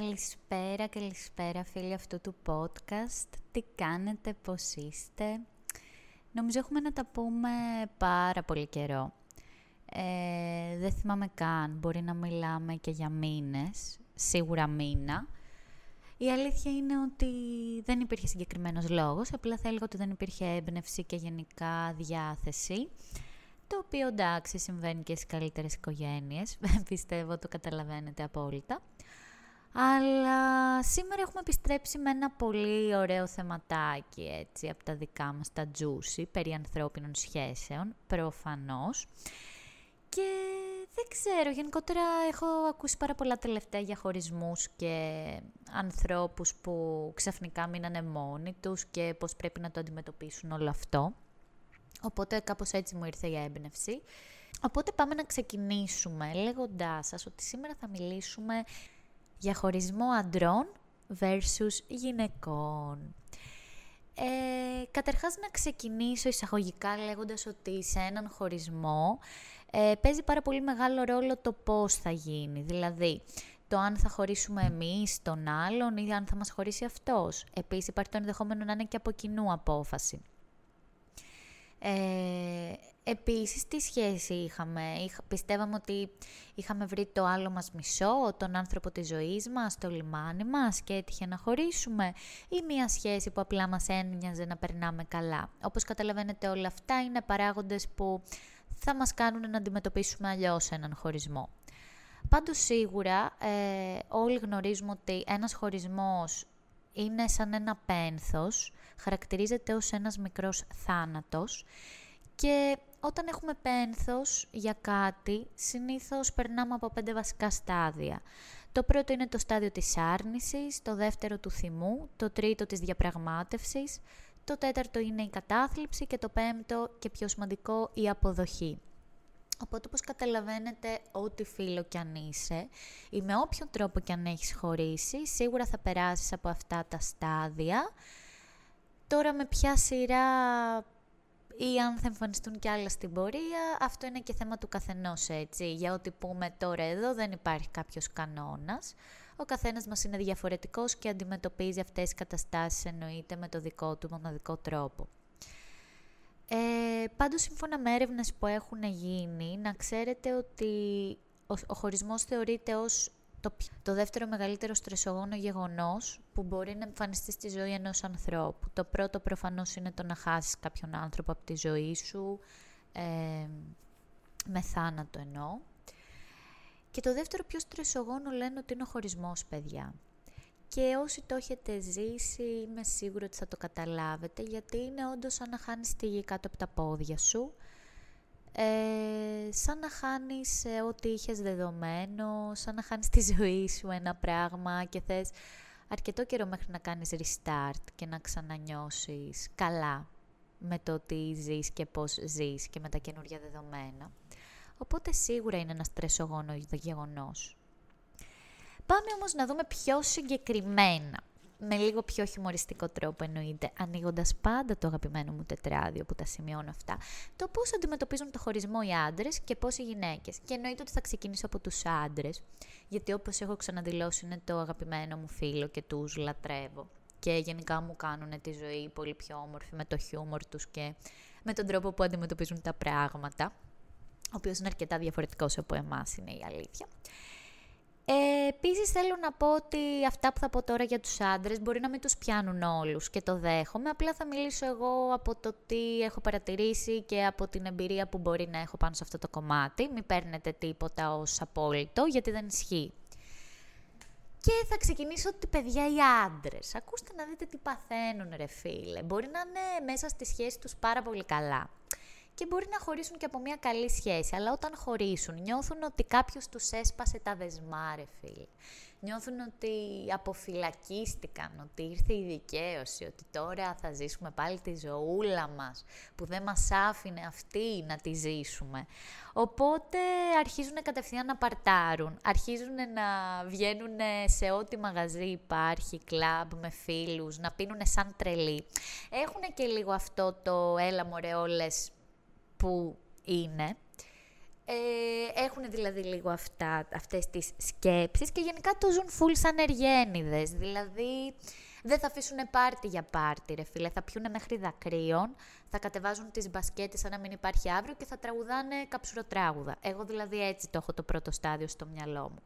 Καλησπέρα, καλησπέρα φίλοι αυτού του podcast. Τι κάνετε, πώς είστε; Νομίζω έχουμε να τα πούμε πάρα πολύ καιρό. Ε, δεν θυμάμαι καν, μπορεί να μιλάμε και για μήνες, σίγουρα μήνα. Η αλήθεια είναι ότι δεν υπήρχε συγκεκριμένος λόγος, απλά θα έλεγα ότι δεν υπήρχε έμπνευση και γενικά διάθεση. Το οποίο εντάξει συμβαίνει και στις καλύτερες οικογένειες, πιστεύω το καταλαβαίνετε απόλυτα. Αλλά σήμερα έχουμε επιστρέψει με ένα πολύ ωραίο θεματάκι έτσι από τα δικά μας, τα juicy, περί ανθρώπινων σχέσεων, προφανώς. Και δεν ξέρω, γενικότερα έχω ακούσει πάρα πολλά τελευταία για χωρισμούς και ανθρώπους που ξαφνικά μείνανε μόνοι τους και πώς πρέπει να το αντιμετωπίσουν όλο αυτό. Οπότε κάπως έτσι μου ήρθε η έμπνευση. Οπότε πάμε να ξεκινήσουμε λέγοντάς σας ότι σήμερα θα μιλήσουμε για χωρισμό αντρών versus γυναικών. Ε, καταρχάς να ξεκινήσω εισαγωγικά λέγοντας ότι σε έναν χωρισμό ε, παίζει πάρα πολύ μεγάλο ρόλο το πώς θα γίνει. Δηλαδή, το αν θα χωρίσουμε εμείς τον άλλον ή αν θα μας χωρίσει αυτός. Επίσης υπάρχει το ενδεχόμενο να είναι και από κοινού απόφαση. Ε, επίσης, τι σχέση είχαμε; πιστεύαμε ότι είχαμε βρει το άλλο μας μισό, τον άνθρωπο της ζωής μας, το λιμάνι μας και έτυχε να χωρίσουμε; Ή μια σχέση που απλά μας ένοιαζε να περνάμε καλά; Όπως καταλαβαίνετε όλα αυτά είναι παράγοντες που θα μας κάνουν να αντιμετωπίσουμε αλλιώς έναν χωρισμό. Πάντως σίγουρα ε, όλοι γνωρίζουμε ότι ένας χωρισμός είναι σαν ένα πένθος, χαρακτηρίζεται ως ένας μικρός θάνατος και όταν έχουμε πένθος για κάτι, συνήθως περνάμε από πέντε βασικά στάδια. Το πρώτο είναι το στάδιο της άρνησης, το δεύτερο του θυμού, το τρίτο της διαπραγμάτευσης, το τέταρτο είναι η κατάθλιψη και το πέμπτο και πιο σημαντικό η αποδοχή. Οπότε όπως καταλαβαίνετε ό,τι φίλο κι αν είσαι ή με όποιον τρόπο κι αν έχεις χωρίσει, σίγουρα θα περάσεις από αυτά τα στάδια. Τώρα με ποια σειρά ή αν θα εμφανιστούν κι άλλα στην πορεία, αυτό είναι και θέμα του καθενός έτσι. Για ό,τι πούμε τώρα εδώ δεν υπάρχει κάποιος κανόνας. Ο καθένας μας είναι διαφορετικός και αντιμετωπίζει αυτές τις καταστάσεις εννοείται με το δικό του μοναδικό τρόπο. Ε, πάντως, σύμφωνα με έρευνες που έχουν γίνει, να ξέρετε ότι ο, ο χωρισμός θεωρείται ως το, το δεύτερο μεγαλύτερο στρεσογόνο γεγονός που μπορεί να εμφανιστεί στη ζωή ενός ανθρώπου. Το πρώτο προφανώς είναι το να χάσεις κάποιον άνθρωπο από τη ζωή σου, ε, με θάνατο εννοώ. Και το δεύτερο πιο στρεσογόνο λένε ότι είναι ο χωρισμός, παιδιά. Και όσοι το έχετε ζήσει, είμαι σίγουρη ότι θα το καταλάβετε, γιατί είναι όντως σαν να χάνεις τη γη κάτω από τα πόδια σου, ε, σαν να χάνεις ε, ό,τι είχες δεδομένο, σαν να χάνεις τη ζωή σου ένα πράγμα και θες αρκετό καιρό μέχρι να κάνεις restart και να ξανανιώσεις καλά με το τι ζεις και πώς ζεις και με τα καινούργια δεδομένα. Οπότε σίγουρα είναι ένα στρεσογόνο γεγονός. Πάμε όμως να δούμε πιο συγκεκριμένα, με λίγο πιο χιουμοριστικό τρόπο εννοείται, ανοίγοντας πάντα το αγαπημένο μου τετράδιο που τα σημειώνω αυτά, το πώς αντιμετωπίζουν το χωρισμό οι άντρες και πώς οι γυναίκες. Και εννοείται ότι θα ξεκινήσω από τους άντρες, γιατί όπως έχω ξαναδηλώσει είναι το αγαπημένο μου φίλο και τους λατρεύω. Και γενικά μου κάνουν τη ζωή πολύ πιο όμορφη με το χιούμορ τους και με τον τρόπο που αντιμετωπίζουν τα πράγματα, ο οποίος είναι αρκετά διαφορετικός από εμάς είναι η αλήθεια. Ε, Επίσης θέλω να πω ότι αυτά που θα πω τώρα για τους άντρες μπορεί να μην τους πιάνουν όλους και το δέχομαι. Απλά θα μιλήσω εγώ από το τι έχω παρατηρήσει και από την εμπειρία που μπορεί να έχω πάνω σε αυτό το κομμάτι. Μην παίρνετε τίποτα ως απόλυτο γιατί δεν ισχύει. Και θα ξεκινήσω ότι παιδιά οι άντρες. Ακούστε να δείτε τι παθαίνουν ρε φίλε. Μπορεί να είναι μέσα στη σχέση τους πάρα πολύ καλά και μπορεί να χωρίσουν και από μια καλή σχέση. Αλλά όταν χωρίσουν, νιώθουν ότι κάποιος τους έσπασε τα δεσμά, ρε φίλε. Νιώθουν ότι αποφυλακίστηκαν, ότι ήρθε η δικαίωση, ότι τώρα θα ζήσουμε πάλι τη ζωούλα μας, που δεν μας άφηνε αυτή να τη ζήσουμε. Οπότε αρχίζουν κατευθείαν να παρτάρουν, αρχίζουν να βγαίνουν σε ό,τι μαγαζί υπάρχει, κλαμπ με φίλους, να πίνουν σαν τρελοί. Έχουν και λίγο αυτό το έλα μωρέ όλες που είναι. Ε, έχουν δηλαδή λίγο αυτά, αυτές τις σκέψεις και γενικά το ζουν full σαν εργένιδες. Δηλαδή δεν θα αφήσουν πάρτι για πάρτι, ρε φίλε. Θα πιούνε μέχρι δακρύων, θα κατεβάζουν τις μπασκέτες σαν να μην υπάρχει αύριο και θα τραγουδάνε καψουροτράγουδα. Εγώ δηλαδή έτσι το έχω το πρώτο στάδιο στο μυαλό μου.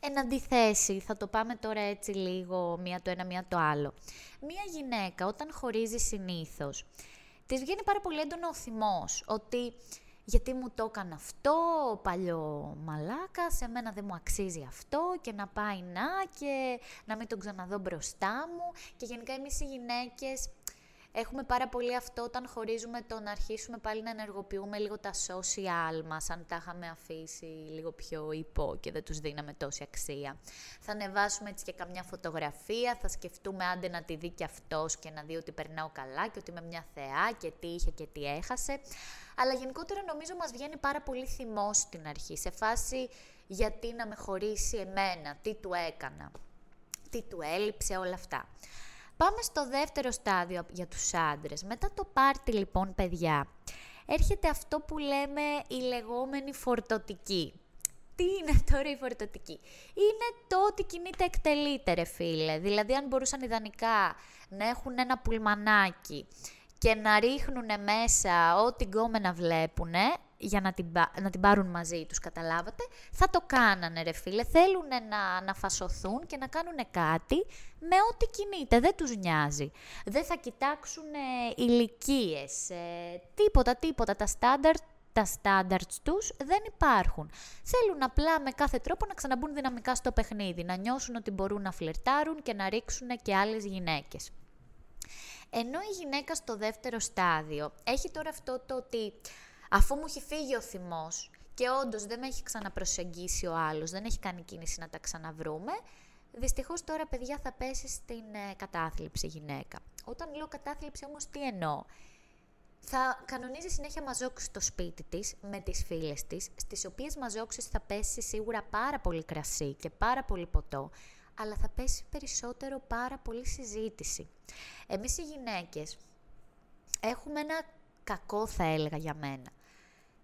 Εν αντιθέσει, θα το πάμε τώρα έτσι λίγο μία το ένα, μία το άλλο. Μία γυναίκα όταν χωρίζει συνήθως, της βγαίνει πάρα πολύ έντονο ο θυμός, ότι γιατί μου το έκανε αυτό, ο παλιό μαλάκας, σε μένα δεν μου αξίζει αυτό και να πάει να και να μην τον ξαναδώ μπροστά μου και γενικά εμείς οι γυναίκες Έχουμε πάρα πολύ αυτό όταν χωρίζουμε το να αρχίσουμε πάλι να ενεργοποιούμε λίγο τα social μας, αν τα είχαμε αφήσει λίγο πιο υπό και δεν τους δίναμε τόση αξία. Θα ανεβάσουμε έτσι και καμιά φωτογραφία, θα σκεφτούμε άντε να τη δει και αυτός και να δει ότι περνάω καλά και ότι είμαι μια θεά και τι είχε και τι έχασε. Αλλά γενικότερα νομίζω μας βγαίνει πάρα πολύ θυμό στην αρχή, σε φάση γιατί να με χωρίσει εμένα, τι του έκανα, τι του έλειψε, όλα αυτά. Πάμε στο δεύτερο στάδιο για τους άντρες. Μετά το πάρτι λοιπόν παιδιά, έρχεται αυτό που λέμε η λεγόμενη φορτωτική. Τι είναι τώρα η φορτωτική; Είναι το ότι κινείται εκτελείται ρε φίλε. Δηλαδή αν μπορούσαν ιδανικά να έχουν ένα πουλμανάκι και να ρίχνουν μέσα ό,τι γκόμενα βλέπουν, για να την, να την πάρουν μαζί τους, καταλάβατε, θα το κάνανε ρε φίλε. Θέλουν να, να φασωθούν και να κάνουν κάτι με ό,τι κινείται, δεν τους νοιάζει. Δεν θα κοιτάξουν ε, ηλικίες, ε, τίποτα, τίποτα. Τα στάνταρτ τα standards τους δεν υπάρχουν. Θέλουν απλά με κάθε τρόπο να ξαναμπούν δυναμικά στο παιχνίδι, να νιώσουν ότι μπορούν να φλερτάρουν και να ρίξουν και άλλες γυναίκες. Ενώ η γυναίκα στο δεύτερο στάδιο έχει τώρα αυτό το ότι αφού μου έχει φύγει ο θυμός και όντως δεν με έχει ξαναπροσεγγίσει ο άλλος, δεν έχει κάνει κίνηση να τα ξαναβρούμε, δυστυχώς τώρα παιδιά θα πέσει στην ε, κατάθλιψη γυναίκα. Όταν λέω κατάθλιψη όμως τι εννοώ; Θα κανονίζει συνέχεια μαζόξει στο σπίτι της με τις φίλες της, στις οποίες μαζόξεις θα πέσει σίγουρα πάρα πολύ κρασί και πάρα πολύ ποτό, αλλά θα πέσει περισσότερο πάρα πολύ συζήτηση. Εμείς οι γυναίκες έχουμε ένα κακό θα έλεγα για μένα.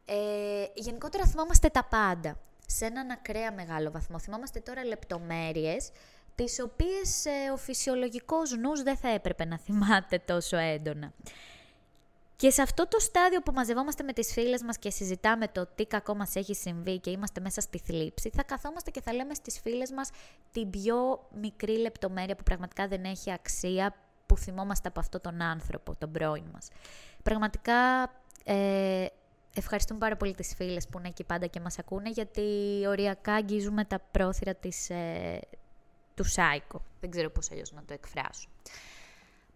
Ε, γενικότερα θυμάμαστε τα πάντα, σε έναν ακραία μεγάλο βαθμό. Θυμάμαστε τώρα λεπτομέρειες, τις οποίες ε, ο φυσιολογικός νους δεν θα έπρεπε να θυμάται τόσο έντονα. Και σε αυτό το στάδιο που μαζευόμαστε με τις φίλες μας και συζητάμε το τι κακό μας έχει συμβεί και είμαστε μέσα στη θλίψη, θα καθόμαστε και θα λέμε στις φίλες μας την πιο μικρή λεπτομέρεια που πραγματικά δεν έχει αξία, που θυμόμαστε από αυτόν τον άνθρωπο, τον πρώην μας. Πραγματικά ε, ευχαριστούμε πάρα πολύ τις φίλες που είναι εκεί πάντα και μας ακούνε, γιατί οριακά αγγίζουμε τα πρόθυρα της, ε, του Σάικο. Δεν ξέρω πώς αλλιώς να το εκφράσω.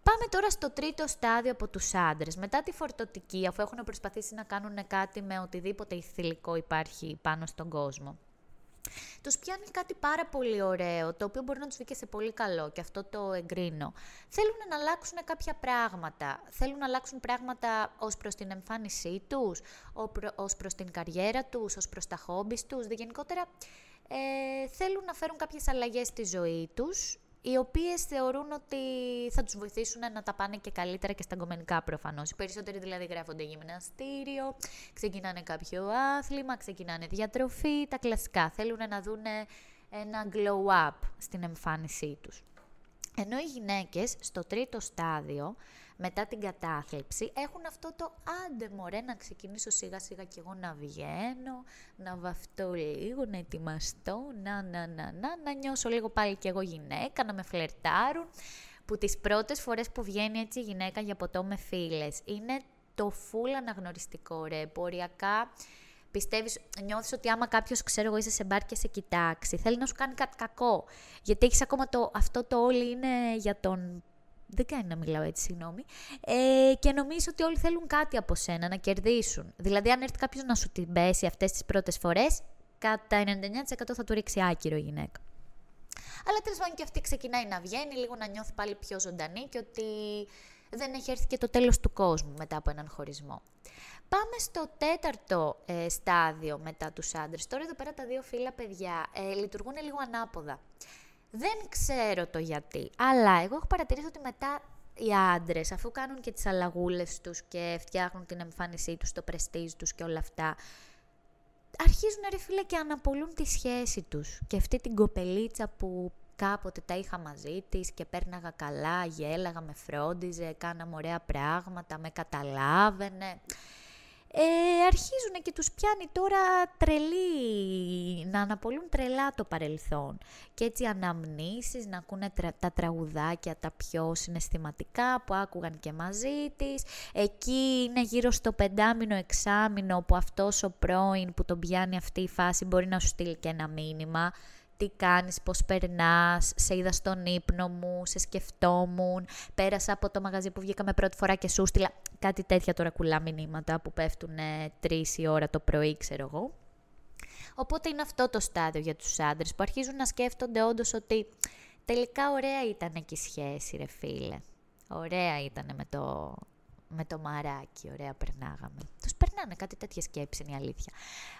Πάμε τώρα στο τρίτο στάδιο από τους άντρες. Μετά τη φορτωτική, αφού έχουν προσπαθήσει να κάνουν κάτι με οτιδήποτε ηθηλικό υπάρχει πάνω στον κόσμο. Τους πιάνει κάτι πάρα πολύ ωραίο, το οποίο μπορεί να τους βγει και σε πολύ καλό και αυτό το εγκρίνω. Θέλουν να αλλάξουν κάποια πράγματα. Θέλουν να αλλάξουν πράγματα ως προς την εμφάνισή τους, ως προς την καριέρα τους, ως προς τα χόμπις τους. Γενικότερα ε, θέλουν να φέρουν κάποιες αλλαγές στη ζωή τους οι οποίες θεωρούν ότι θα τους βοηθήσουν να τα πάνε και καλύτερα και στα κομμενικά προφανώς. Οι περισσότεροι δηλαδή γράφονται γυμναστήριο, ξεκινάνε κάποιο άθλημα, ξεκινάνε διατροφή, τα κλασικά. Θέλουν να δουν ένα glow up στην εμφάνισή τους. Ενώ οι γυναίκες στο τρίτο στάδιο μετά την κατάθλιψη έχουν αυτό το άντε μωρέ να ξεκινήσω σιγά σιγά και εγώ να βγαίνω, να βαφτώ λίγο, να ετοιμαστώ, να, να, να, να, να νιώσω λίγο πάλι και εγώ γυναίκα, να με φλερτάρουν. Που τις πρώτες φορές που βγαίνει έτσι η γυναίκα για ποτό με φίλες είναι το φουλ αναγνωριστικό ρε, ποριακά πιστεύεις, νιώθεις ότι άμα κάποιος, ξέρω εγώ, είσαι σε μπαρ και σε κοιτάξει, θέλει να σου κάνει κάτι κακό. Γιατί έχεις ακόμα το, αυτό το όλοι είναι για τον δεν κάνει να μιλάω έτσι, συγγνώμη. Ε, και νομίζω ότι όλοι θέλουν κάτι από σένα, να κερδίσουν. Δηλαδή, αν έρθει κάποιος να σου την πέσει αυτές τις πρώτες φορές, κατά 99% θα του ρίξει άκυρο η γυναίκα. Αλλά τέλος πάντων και αυτή ξεκινάει να βγαίνει, λίγο να νιώθει πάλι πιο ζωντανή και ότι δεν έχει έρθει και το τέλος του κόσμου μετά από έναν χωρισμό. Πάμε στο τέταρτο ε, στάδιο μετά τους άντρες. Τώρα εδώ πέρα τα δύο φύλλα παιδιά ε, λειτουργούν λίγο ανάποδα. Δεν ξέρω το γιατί, αλλά εγώ έχω παρατηρήσει ότι μετά οι άντρες, αφού κάνουν και τις αλλαγούλες τους και φτιάχνουν την εμφάνισή τους, το πρεστίζ τους και όλα αυτά, αρχίζουν ρε φίλε και αναπολούν τη σχέση τους. Και αυτή την κοπελίτσα που κάποτε τα είχα μαζί της και πέρναγα καλά, γέλαγα, με φρόντιζε, κάναμε ωραία πράγματα, με καταλάβαινε ε, αρχίζουν και τους πιάνει τώρα τρελή, να αναπολούν τρελά το παρελθόν. Και έτσι αναμνήσεις, να ακούνε τα τραγουδάκια τα πιο συναισθηματικά που άκουγαν και μαζί της. Εκεί είναι γύρω στο πεντάμινο, εξάμινο που αυτός ο πρώην που τον πιάνει αυτή η φάση μπορεί να σου στείλει και ένα μήνυμα τι κάνεις, πώς περνάς, σε είδα στον ύπνο μου, σε σκεφτόμουν, πέρασα από το μαγαζί που βγήκαμε πρώτη φορά και σου στείλα κάτι τέτοια τώρα κουλά μηνύματα που πέφτουν τρεις η ώρα το πρωί, ξέρω εγώ. Οπότε είναι αυτό το στάδιο για τους άντρες που αρχίζουν να σκέφτονται όντως ότι τελικά ωραία ήταν εκεί η σχέση ρε φίλε. Ωραία ήταν με το, με το μαράκι, ωραία περνάγαμε. Τους περνάνε κάτι τέτοια σκέψη είναι η αλήθεια.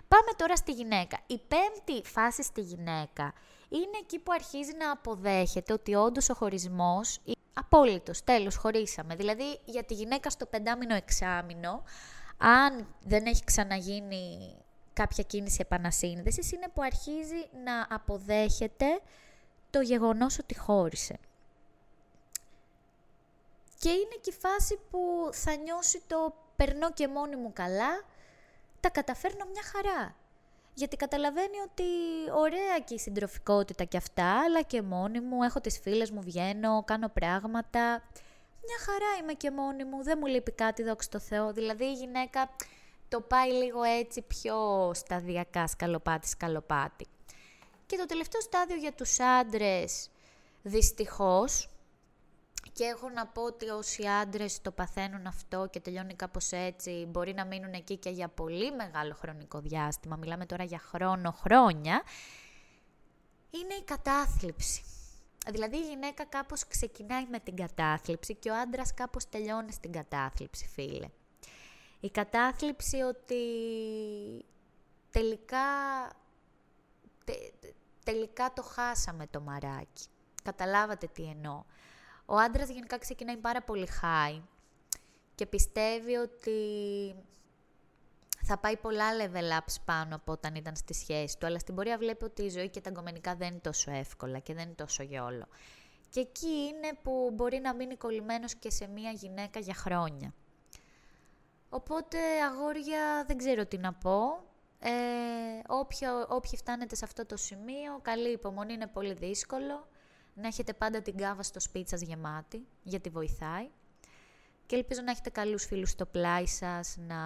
Πάμε τώρα στη γυναίκα. Η πέμπτη φάση στη γυναίκα είναι εκεί που αρχίζει να αποδέχεται ότι όντως ο χωρισμός είναι απόλυτος, τέλος, χωρίσαμε. Δηλαδή για τη γυναίκα στο πεντάμινο εξάμινο, αν δεν έχει ξαναγίνει κάποια κίνηση επανασύνδεσης, είναι που αρχίζει να αποδέχεται το γεγονός ότι χώρισε. Και είναι και η φάση που θα νιώσει το περνώ και μόνη μου καλά, τα καταφέρνω μια χαρά. Γιατί καταλαβαίνει ότι ωραία και η συντροφικότητα και αυτά, αλλά και μόνη μου, έχω τις φίλες μου, βγαίνω, κάνω πράγματα. Μια χαρά είμαι και μόνη μου, δεν μου λείπει κάτι, δόξα τω Θεώ. Δηλαδή η γυναίκα το πάει λίγο έτσι πιο σταδιακά, σκαλοπάτι, σκαλοπάτι. Και το τελευταίο στάδιο για τους άντρες, δυστυχώς, και έχω να πω ότι όσοι άντρες το παθαίνουν αυτό και τελειώνει κάπως έτσι, μπορεί να μείνουν εκεί και για πολύ μεγάλο χρονικό διάστημα, μιλάμε τώρα για χρόνο, χρόνια, είναι η κατάθλιψη. Δηλαδή η γυναίκα κάπως ξεκινάει με την κατάθλιψη και ο άντρας κάπως τελειώνει στην κατάθλιψη, φίλε. Η κατάθλιψη ότι τελικά, τελικά το χάσαμε το μαράκι. Καταλάβατε τι εννοώ. Ο άντρας γενικά ξεκινάει πάρα πολύ high και πιστεύει ότι θα πάει πολλά level ups πάνω από όταν ήταν στη σχέση του, αλλά στην πορεία βλέπει ότι η ζωή και τα αγκομενικά δεν είναι τόσο εύκολα και δεν είναι τόσο γιόλο. Και εκεί είναι που μπορεί να μείνει κολλημένος και σε μία γυναίκα για χρόνια. Οπότε, αγόρια, δεν ξέρω τι να πω. Ε, όποιοι φτάνετε σε αυτό το σημείο, καλή υπομονή, είναι πολύ δύσκολο να έχετε πάντα την κάβα στο σπίτι σας γεμάτη, γιατί βοηθάει. Και ελπίζω να έχετε καλούς φίλους στο πλάι σας, να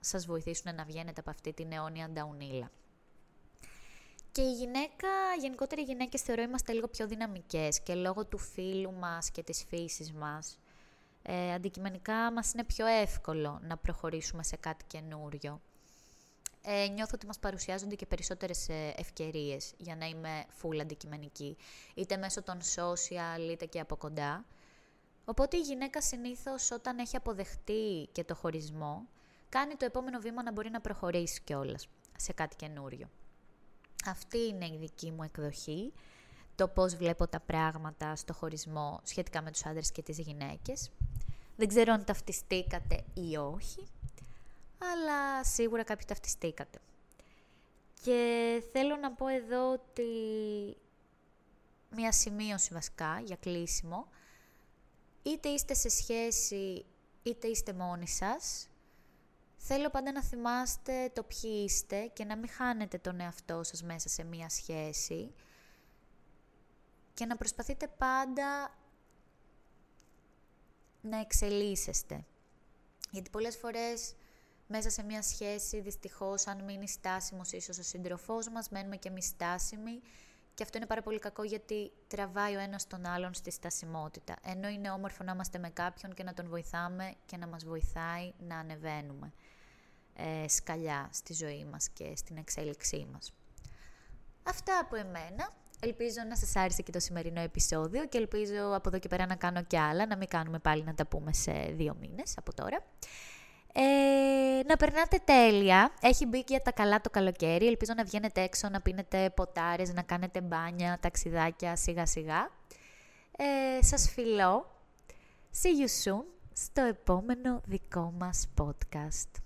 σας βοηθήσουν να βγαίνετε από αυτή την αιώνια νταουνίλα. Και η γυναίκα, γενικότερα οι γυναίκες θεωρώ είμαστε λίγο πιο δυναμικές και λόγω του φίλου μας και της φύσης μας, ε, αντικειμενικά μας είναι πιο εύκολο να προχωρήσουμε σε κάτι καινούριο ε, νιώθω ότι μας παρουσιάζονται και περισσότερες ε, ευκαιρίες για να είμαι full αντικειμενική, είτε μέσω των social, είτε και από κοντά. Οπότε η γυναίκα συνήθως όταν έχει αποδεχτεί και το χωρισμό, κάνει το επόμενο βήμα να μπορεί να προχωρήσει κιόλας σε κάτι καινούριο. Αυτή είναι η δική μου εκδοχή, το πώς βλέπω τα πράγματα στο χωρισμό σχετικά με τους άντρες και τις γυναίκες. Δεν ξέρω αν ταυτιστήκατε ή όχι αλλά σίγουρα κάποιοι ταυτιστήκατε. Και θέλω να πω εδώ ότι μια σημείωση βασικά για κλείσιμο, είτε είστε σε σχέση είτε είστε μόνοι σας, θέλω πάντα να θυμάστε το ποιοι είστε και να μην χάνετε τον εαυτό σας μέσα σε μια σχέση και να προσπαθείτε πάντα να εξελίσσεστε. Γιατί πολλές φορές μέσα σε μια σχέση, δυστυχώς, αν μείνει στάσιμος ίσως ο σύντροφός μας, μένουμε και εμείς στάσιμοι και αυτό είναι πάρα πολύ κακό γιατί τραβάει ο ένας τον άλλον στη στασιμότητα. Ενώ είναι όμορφο να είμαστε με κάποιον και να τον βοηθάμε και να μας βοηθάει να ανεβαίνουμε ε, σκαλιά στη ζωή μας και στην εξέλιξή μας. Αυτά από εμένα. Ελπίζω να σας άρεσε και το σημερινό επεισόδιο και ελπίζω από εδώ και πέρα να κάνω κι άλλα, να μην κάνουμε πάλι να τα πούμε σε δύο μήνες από τώρα. Ε, να περνάτε τέλεια. Έχει μπει και τα καλά το καλοκαίρι. Ελπίζω να βγαίνετε έξω, να πίνετε ποτάρες, να κάνετε μπάνια, ταξιδάκια σιγά σιγά. Ε, σας φιλώ. See you soon στο επόμενο δικό μας podcast.